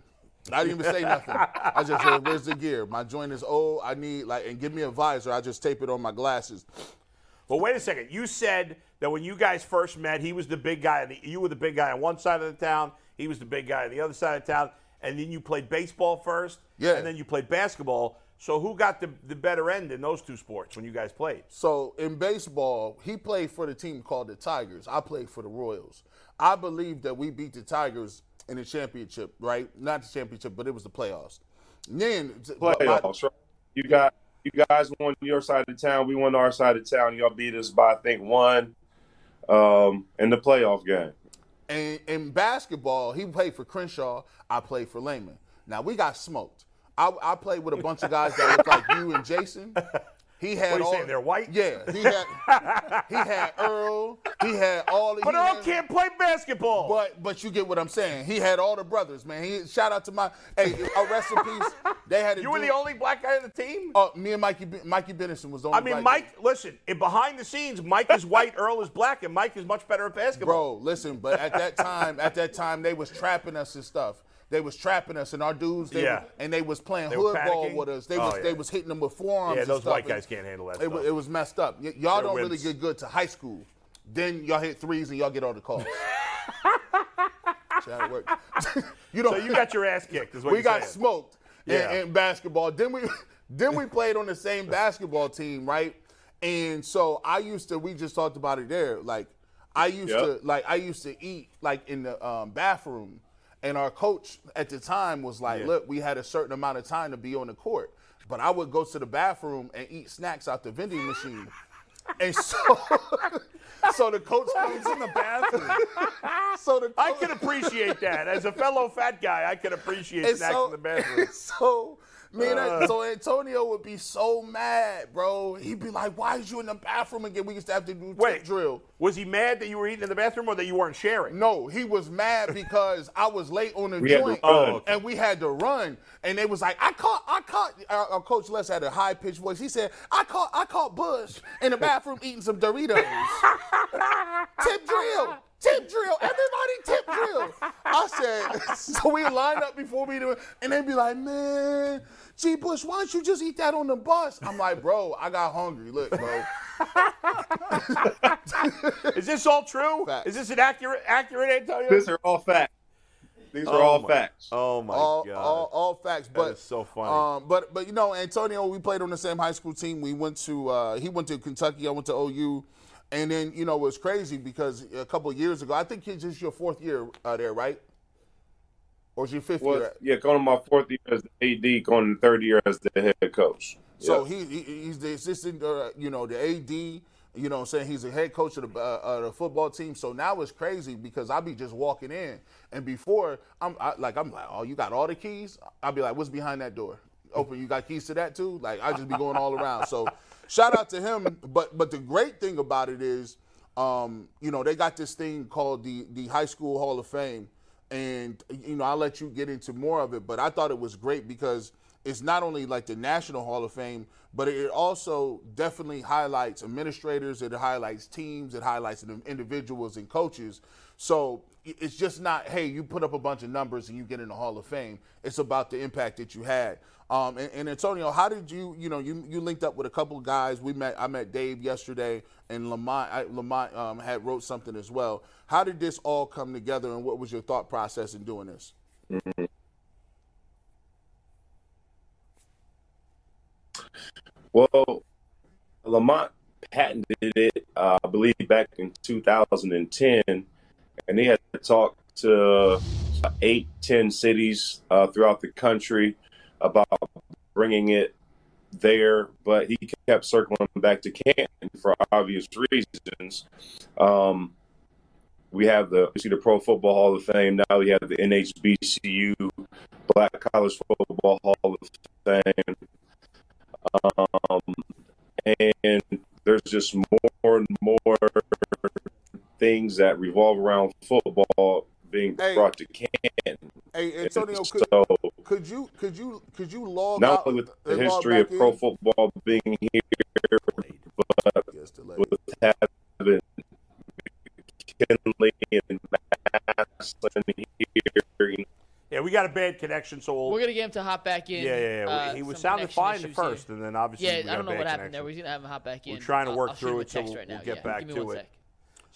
I didn't even say nothing. I just said, "Where's the gear? My joint is old. I need like, and give me a visor. I just tape it on my glasses." But wait a second. You said that when you guys first met, he was the big guy. on the- You were the big guy on one side of the town. He was the big guy on the other side of town. And then you played baseball first. Yeah. And then you played basketball. So who got the, the better end in those two sports when you guys played? So in baseball, he played for the team called the Tigers. I played for the Royals. I believe that we beat the Tigers in the championship, right? Not the championship, but it was the playoffs. Then Playoffs, right? You got you guys won your side of town. We won our side of town. Y'all beat us by I think one um, in the playoff game. And in basketball, he played for Crenshaw. I played for Lehman. Now we got smoked. I, I played with a bunch of guys that look like you and Jason. He had What are you all, saying, they're white? Yeah, he had he had Earl. He had all. But Earl had- can't play basketball. But but you get what I'm saying. He had all the brothers, man. He shout out to my hey, a rest in peace. They had you were dude- the only black guy on the team? Oh, me and Mikey Mikey Benison was the only. I mean, Mike, listen, in behind the scenes, Mike is white, Earl is black, and Mike is much better at basketball. Bro, listen, but at that time, at that time, they was trapping us and stuff. They was trapping us, and our dudes, they Yeah. were- and they was playing They hood ball with us. They Oh, was yeah. they was hitting them with forearms. Yeah, those white guys can't handle that It, wa- stuff. it was messed up. Y- y'all They're don't really get good to high school. Then y'all hit threes and y'all get all the calls. How it you know, So you got your ass kicked, is what we got saying. smoked in- in, basketball. Then we then we played on the same basketball team, right? And so I used to. We just talked about it there. Like I used Yep. to like I used to eat like in the um, bathroom, and our coach at the time was like, "Look, we had a certain amount of time to be on the court." But I would go to the bathroom and eat snacks out the vending machine. And so, so the coach comes in the bathroom. So the I can appreciate that. As a fellow fat guy, I can appreciate snacks so, in the bathroom. So me and that, so uh. Antonio would be so mad, bro. He'd be like, "Why is you in the bathroom again? We used to have to do Wait. tip drill." Was he mad that you were eating in the bathroom or that you weren't sharing? No, he was mad because I was late on the We had to joint, oh, and we had to run. And they was like, "I caught, I caught." Our, our coach Les had a high pitched voice. He said, "I caught, I caught Bush in the bathroom eating some Doritos." tip drill. Tip drill, everybody tip drill. I said, so we line up before we do it, and they'd be like, man, G. Bush, why don't you just eat that on the bus? I'm like, bro, I got hungry. Look, bro. Is this all true? Facts. Is this an accurate, accurate Antonio? These are all facts. These are Oh all my- facts. Oh my all, god! all, all facts. But is so funny. Um, but but you know, Antonio, we played on the same high school team. We went to uh, he went to Kentucky. I went to OU, and then you know it was crazy because a couple of years ago, I think it's just your fourth year uh, there, right? Or is your fifth Was, year? yeah, going to my fourth year as the AD, going to third year as the head coach. So Yeah. he, he he's the assistant, uh, you know, the AD. You know, what I'm saying he's the head coach of the, uh, uh, the football team. So now it's crazy because I be just walking in, and before I'm I, like I'm like, oh, you got all the keys. I'll be like, what's behind that door? Open. You got keys to that too? Like I just be going all around. So shout out to him. But but the great thing about it is, um, you know, they got this thing called the the High School Hall of Fame, and you know I'll let you get into more of it. But I thought it was great because it's not only like the National Hall of Fame, but it also definitely highlights administrators, it highlights teams, it highlights individuals and coaches. So it's just not, hey, you put up a bunch of numbers and you get in the Hall of Fame. It's about the impact that you had. Um, and, and Antonio, how did you, you know, you, you linked up with a couple of guys. We met, I met Dave yesterday, and Lamont, I, Lamont um, had wrote something as well. How did this all come together, and what was your thought process in doing this? Well, Lamont patented it, uh, I believe, back in 2010, and he had talked to eight, ten cities uh, throughout the country about bringing it there, but he kept circling back to Canton for obvious reasons. Um, we have the see the Pro Football Hall of Fame now. We have the NHBCU Black College Football Hall of Fame. Um, and there's just more and more things that revolve around football being Hey. brought to Canton. Hey, Antonio, could, so could you could you could you log Not out only with the history of back pro football being here, but with having McKinley and Massillon here, you Yeah, we got a bad connection, so we'll. We're gonna get him to hop back in. yeah, yeah, yeah. uh, he was some sounding fine at first, here. and then obviously Yeah, we got I don't know what happened connection. there. We're gonna have him hop back in. We're trying to work I'll through him a it, so text we'll- right now. we'll get Yeah, back give me to one it. sec.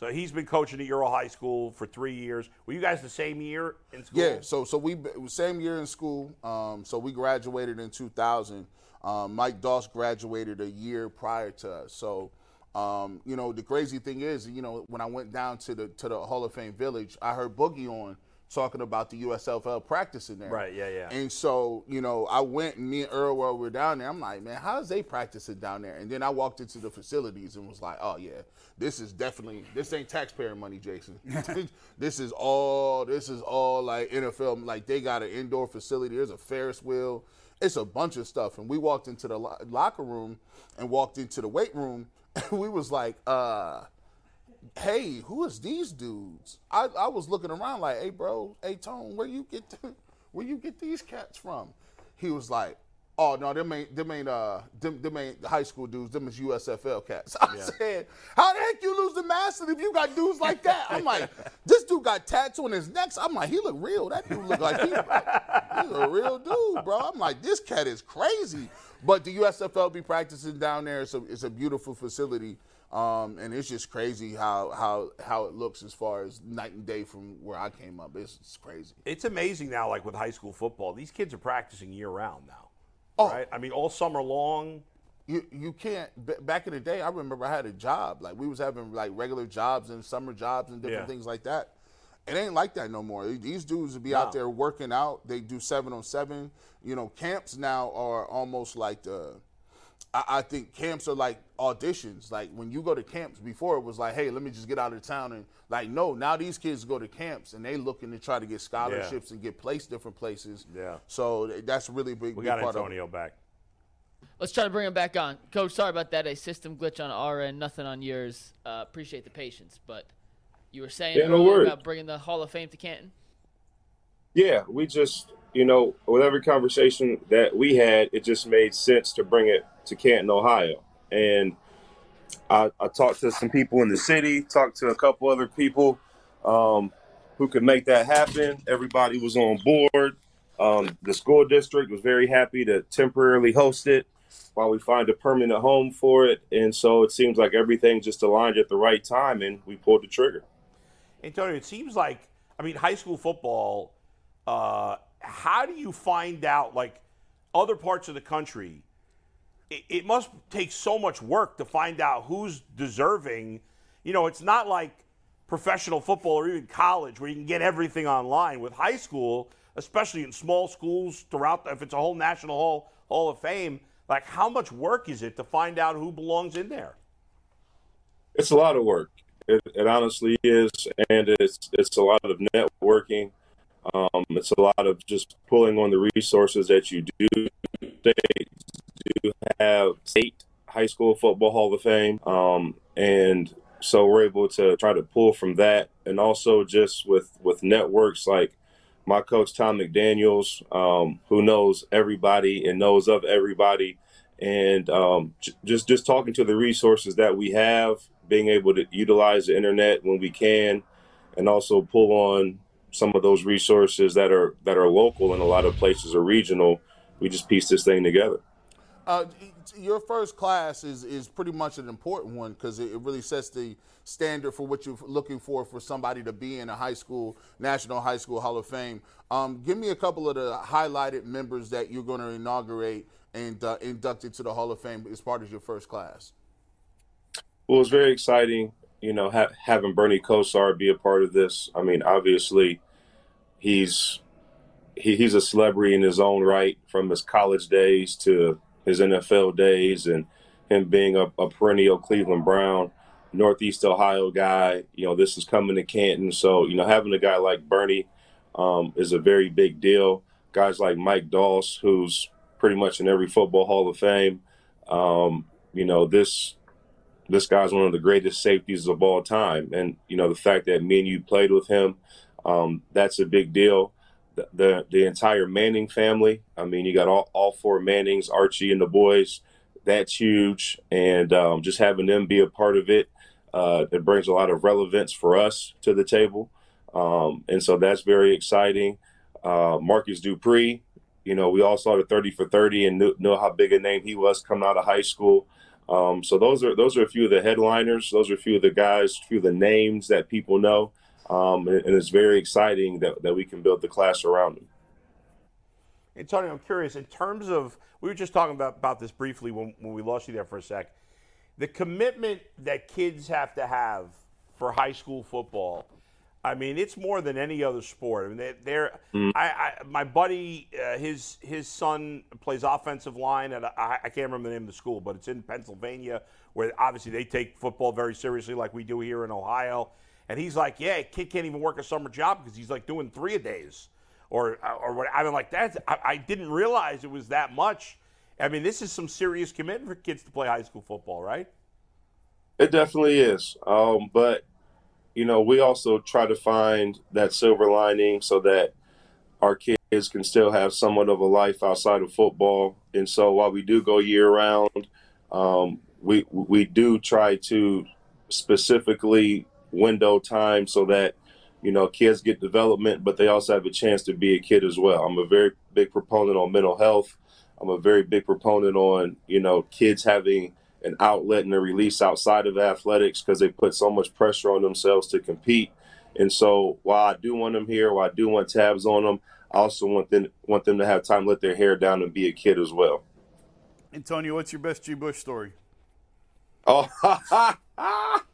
So he's been coaching at Euro High School for three years. Were you guys the same year in school? Yeah, so so we same year in school. Um, so we graduated in 2000. Um, Mike Doss graduated a year prior to us. So, um, you know, the crazy thing is, you know, when I went down to the to the Hall of Fame Village, I heard Boogie on talking about the USFL practicing there. Right, yeah, yeah. And so, you know, I went and me and Earl while we were down there. I'm like, man, how's they practicing down there? And then I walked into the facilities and was like, oh yeah, this is definitely this ain't taxpayer money, Jason. this is all this is all like NFL. Like they got an indoor facility. There's a Ferris wheel. It's a bunch of stuff. And we walked into the lo- locker room and walked into the weight room. And we was like, uh, hey, who is these dudes? I, I was looking around like, hey, bro, hey, Tone, where you get where you get these cats from? He was like, oh no, them ain't them ain't uh them, them ain't high school dudes. Them is USFL cats. I said, how the heck you lose the master if you got dudes like that? I'm like, this dude got tattoo on his neck. I'm like, he look real. That dude look like he, he's a real dude, bro. I'm like, this cat is crazy. But the USFL be practicing down there. It's a, it's a beautiful facility. Um, and it's just crazy how, how how it looks as far as night and day from where I came up. It's, it's crazy. It's amazing now, like with high school football, these kids are practicing year round now. Oh. Right? I mean, all summer long. You you can't. b- Back in the day, I remember I had a job. Like we was having like regular jobs and summer jobs and different Yeah. things like that. It ain't like that no more. These dudes would be No. out there working out. They do seven on seven. You know, camps now are almost like the. I, I think camps are like auditions. Like when you go to camps, before it was like, hey, let me just get out of town and like no. Now these kids go to camps and they looking to try to get scholarships and get placed different places. Yeah. So that's really big. We big got part of it. Antonio back. Let's try to bring him back on. Coach, sorry about that. A system glitch on our end, nothing on yours. Uh, appreciate the patience, but you were saying Yeah, no about bringing the Hall of Fame to Canton. Yeah, we just, you know, with every conversation that we had, it just made sense to bring it to Canton, Ohio. And I, I talked to some people in the city, talked to a couple other people um, who could make that happen. Everybody was on board. Um, the school district was very happy to temporarily host it while we find a permanent home for it. And so it seems like everything just aligned at the right time, and we pulled the trigger. Antonio, it seems like I mean high school football. Uh, how do you find out like other parts of the country? It, must take so much work to find out who's deserving. You know, it's not like professional football or even college where you can get everything online. With high school, especially in small schools throughout, if it's a whole national hall hall of fame, like how much work is it to find out who belongs in there? It's a lot of work. It, it honestly is, and it's it's a lot of networking. Um, it's a lot of just pulling on the resources that you do. Have state high school football Hall of Fame, um, and so we're able to try to pull from that, and also just with with networks like my coach Tom McDaniel's, um, who knows everybody and knows of everybody, and um, j- just just talking to the resources that we have, being able to utilize the internet when we can, and also pull on some of those resources that are that are local in a lot of places or regional. We just piece this thing together. Uh, your first class is is pretty much an important one because it, it really sets the standard for what you're looking for for somebody to be in a high school national high school hall of fame. Um, give me a couple of the highlighted members that you're going to inaugurate and uh, induct into the hall of fame as part of your first class. Well, it's very exciting, you know, ha- having Bernie Kosar be a part of this. I mean, obviously, he's he, he's a celebrity in his own right, from his college days to his NFL days, and him being a, a perennial Cleveland Brown, Northeast Ohio guy. You know, this is coming to Canton, so you know, having a guy like Bernie um, is a very big deal. Guys like Mike Doss, who's pretty much in every football Hall of Fame. Um, you know, this this guy's one of the greatest safeties of all time. And, you know, the fact that me and you played with him, um, that's a big deal. The, the entire Manning family. I mean, you got all, all four Mannings, Archie and the boys. That's huge, and um, just having them be a part of it, uh, it brings a lot of relevance for us to the table, um, and so that's very exciting. Uh, Marcus Dupree, you know, we all saw the thirty for thirty and knew, knew how big a name he was coming out of high school. Um, so those are those are a few of the headliners. Those are a few of the guys, a few of the names that people know. Um, and, and, it's very exciting that, that we can build the class around them. Hey, Tony, I'm curious, in terms of, we were just talking about, about this briefly when, when we lost you there for a sec. The commitment that kids have to have for high school football, I mean, it's more than any other sport. I mean, they, they're, mm. I, I, my buddy, uh, his his son plays offensive line at, a, I, I can't remember the name of the school, but it's in Pennsylvania, where obviously they take football very seriously, like we do here in Ohio and he's like, yeah, kid can't even work a summer job because he's like doing three a days, or or what. I mean, like that. I, I didn't realize it was that much. I mean, this is some serious commitment for kids to play high school football, right? It definitely is. Um, but you know, we also try to find that silver lining so that our kids can still have somewhat of a life outside of football. And so, while we do go year round, um, we we do try to specifically window time so that you know kids get development but they also have a chance to be a kid as well. I'm a very big proponent on mental health. I'm a very big proponent on you know kids having an outlet and a release outside of athletics because they put so much pressure on themselves to compete. And so while i do want them here while i do want tabs on them i also want them want them to have time to let their hair down and be a kid as well. Antonio what's your best g bush story? Oh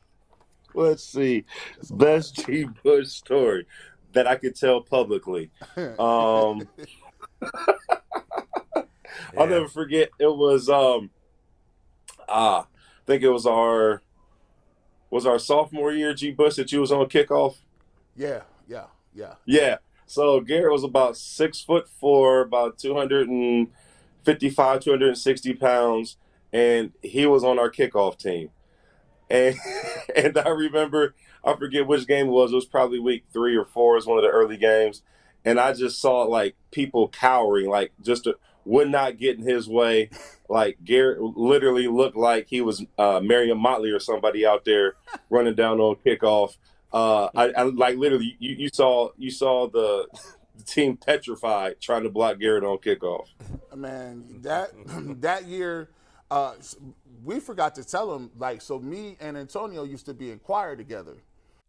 Let's see. Best G. Bush story that I could tell publicly. Um, I'll never forget. It was um, ah, I think it was our was our sophomore year. G. Bush that you was on kickoff. Yeah, yeah, yeah, yeah. So Garrett was about six foot four, about two hundred and fifty-five, two hundred and sixty pounds, and he was on our kickoff team and and I remember I forget which game it was. It was probably week three or four. It was one of the early games, and I just saw like people cowering, like just to, would not get in his way. Like Garrett literally looked like he was uh, Marion Motley or somebody out there running down on kickoff. Uh, I, I like literally you, you saw you saw the the team petrified trying to block Garrett on kickoff. Man, that that year, uh, we forgot to tell him like so me and Antonio used to be in choir together.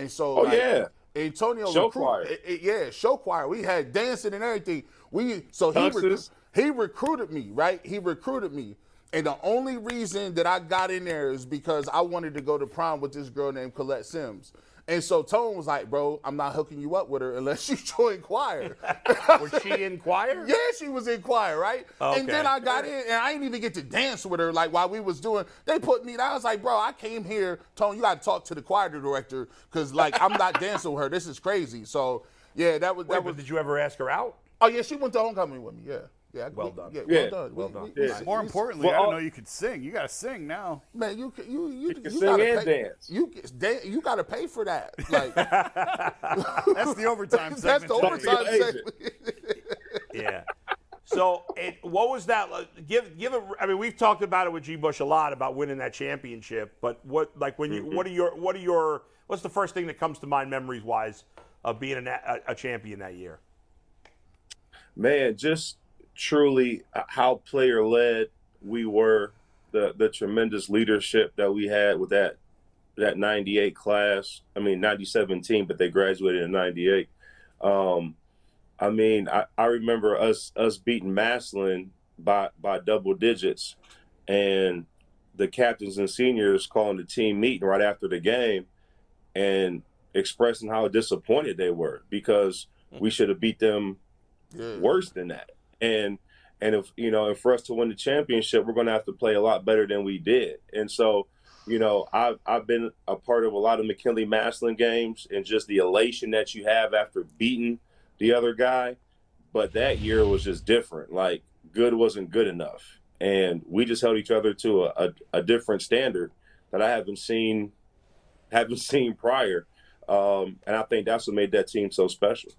And so, oh like, yeah, Antonio, show recruit, choir, it, it, yeah, show choir. We had dancing and everything. We so he rec- he recruited me, right? He recruited me, and the only reason that I got in there is because I wanted to go to prom with this girl named Colette Sims. And so Tone was like, bro, I'm not hooking you up with her unless you join choir. was she in choir? Yeah, she was in choir, right? Okay. And then I got in and I didn't even get to dance with her like while we was doing. They put me. I was like, bro, I came here, Tone. You got to talk to the choir director because like I'm not dancing with her. This is crazy. So yeah, that was Wait, that was. Did you ever ask her out? Oh yeah, she went to homecoming with me. Yeah. Yeah, well we, done. Yeah, yeah, well done. Well we, done. We, yeah. More importantly, well, I don't know you could sing. You got to sing now. Man, you you you, you, you sing gotta and pay, dance. You you got to pay for that. Like that's the overtime. Segment. that's the overtime segment. yeah. So, it, what was that? Give give it. I mean, we've talked about it with G. Bush a lot about winning that championship. But what, like, when you, mm-hmm. what are your, what are your, what's the first thing that comes to mind, memories wise, of being a, a, a champion that year? Man, just truly uh, how player led we were, the the tremendous leadership that we had with that that 98 class. I mean, 97 team, but they graduated in 98. Um, I mean, I, I remember us us beating Massillon by by double digits, and the captains and seniors calling the team meeting right after the game, and expressing how disappointed they were because we should have beat them Yeah. worse than that. And and if you know, and for us to win the championship, we're going to have to play a lot better than we did. And so, you know, I've I've been a part of a lot of McKinley Massillon games, and just the elation that you have after beating the other guy. But that year was just different. Like good wasn't good enough, and we just held each other to a, a, a different standard that I haven't seen haven't seen prior. Um, and I think that's what made that team so special.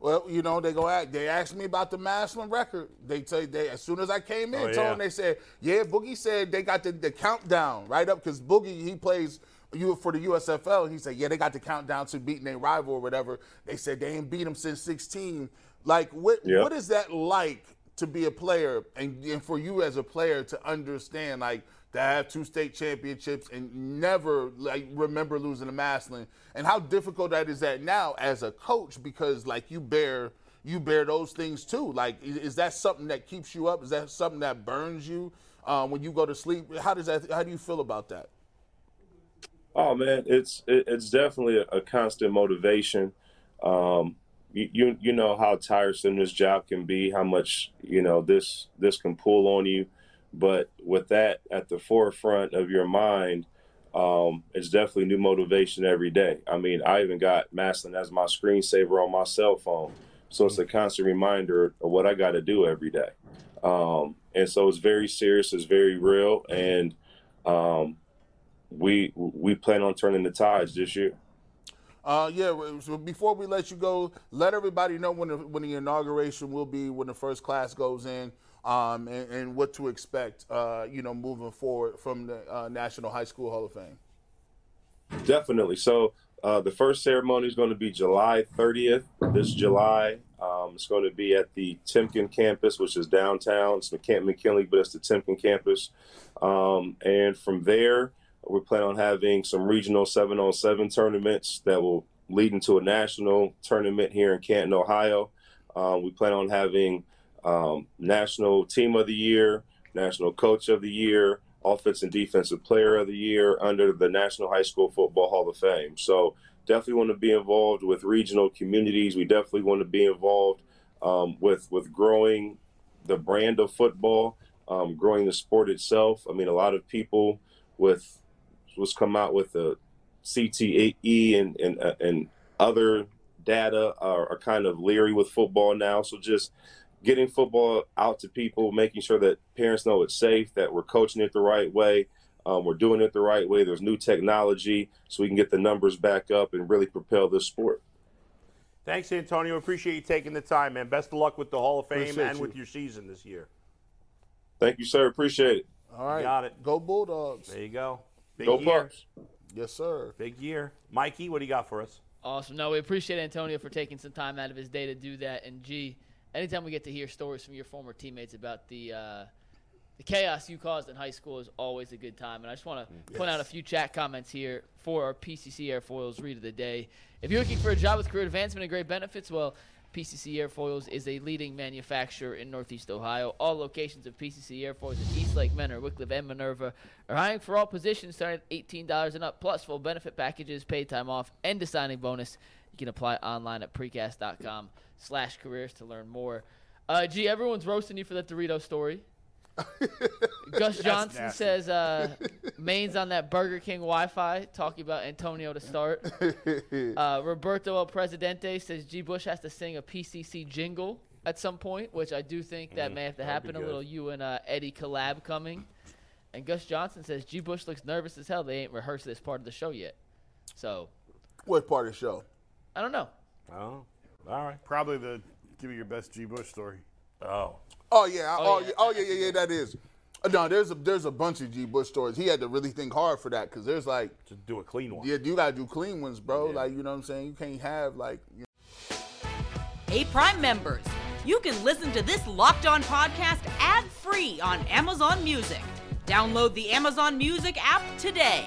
Well, you know, they go act. They asked me about the Massillon record. They say they as soon as I came in, Oh, told yeah. them they said, yeah, Boogie said they got the, the countdown right up because Boogie he plays you for the USFL. He said, yeah, they got the countdown to beating their rival or whatever. They said they ain't beat them since 16. Like, what Yeah. what is that like to be a player and, and for you as a player to understand like to have two state championships and never like remember losing to Massillon. And how difficult that is that now as a coach because like you bear you bear those things too. Like is that something that keeps you up? Is that something that burns you um, when you go to sleep? How does that how do you feel about that? Oh man, it's it's definitely a, constant motivation. Um, you you know how tiresome this job can be, how much you know this this can pull on you, but with that at the forefront of your mind, um, it's definitely new motivation every day. I mean, I even got Massillon as my screensaver on my cell phone, so it's a constant reminder of what I got to do every day. Um, and so it's very serious, it's very real, and um, we we plan on turning the tides this year. Uh, yeah. So before we let you go, let everybody know when the, when the inauguration will be, when the first class goes in, um, and, and what to expect. Uh, you know, moving forward from the uh, National High School Hall of Fame. Definitely. So uh, the first ceremony is going to be July 30th. This July, um, it's going to be at the Timken campus, which is downtown. It's McKin- McKinley, but it's the Timken campus. Um, and from there, we plan on having some regional seven on seven tournaments that will lead into a national tournament here in Canton, Ohio. Um, we plan on having um, national team of the year, national coach of the year, offense and defensive player of the year under the National High School Football Hall of Fame. So definitely want to be involved with regional communities. We definitely want to be involved um, with with growing the brand of football, um, growing the sport itself. I mean, a lot of people with was come out with the CTE and and uh, and other data are, are kind of leery with football now. So just getting football out to people, making sure that parents know it's safe, that we're coaching it the right way, um, we're doing it the right way. There's new technology, so we can get the numbers back up and really propel this sport. Thanks, Antonio. Appreciate you taking the time, man. Best of luck with the Hall of Fame Appreciate and you. with your season this year. Thank you, sir. Appreciate it. All right, Got it. Go Bulldogs. There you go. Big Go year. Bucks. Yes, sir. Big year. Mikey, what do you got for us? Awesome. No, we appreciate Antonio for taking some time out of his day to do that. And G, anytime we get to hear stories from your former teammates about the uh, the chaos you caused in high school is always a good time. And I just want to point out a few chat comments here for our PCC Airfoils read of the day. If you're looking for a job with career advancement and great benefits, well, PCC Airfoils is a leading manufacturer in Northeast Ohio. All locations of PCC Airfoils in East Lake, Mentor, Wickliffe, and Minerva are hiring for all positions starting at $18 and up, plus full benefit packages, paid time off, and a signing bonus. You can apply online at precast.com slash careers to learn more. Uh, gee, everyone's roasting you for that Dorito story. Gus Johnson says uh, Maine's on that Burger King Wi-Fi, talking about Antonio to start. Uh, Roberto El Presidente says G. Bush has to sing a PCC jingle at some point, which I do think that may have to happen. A little you and uh, Eddie collab coming. And Gus Johnson says G. Bush looks nervous as hell. They ain't rehearsed this part of the show yet. So What part of the show? I don't know. Oh, all right. Probably the give me your best G. Bush story. Oh, Oh yeah, oh, Oh, yeah, yeah. oh yeah, yeah, yeah. That is. Uh, No, there's a there's a bunch of G Bush stories. He had to really think hard for that because there's like, to do a clean one. yeah, you gotta do clean ones, bro. Like you know what I'm saying. You can't have like. You Hey, Prime members, you can listen to this Locked On podcast ad free on Amazon Music. Download the Amazon Music app today.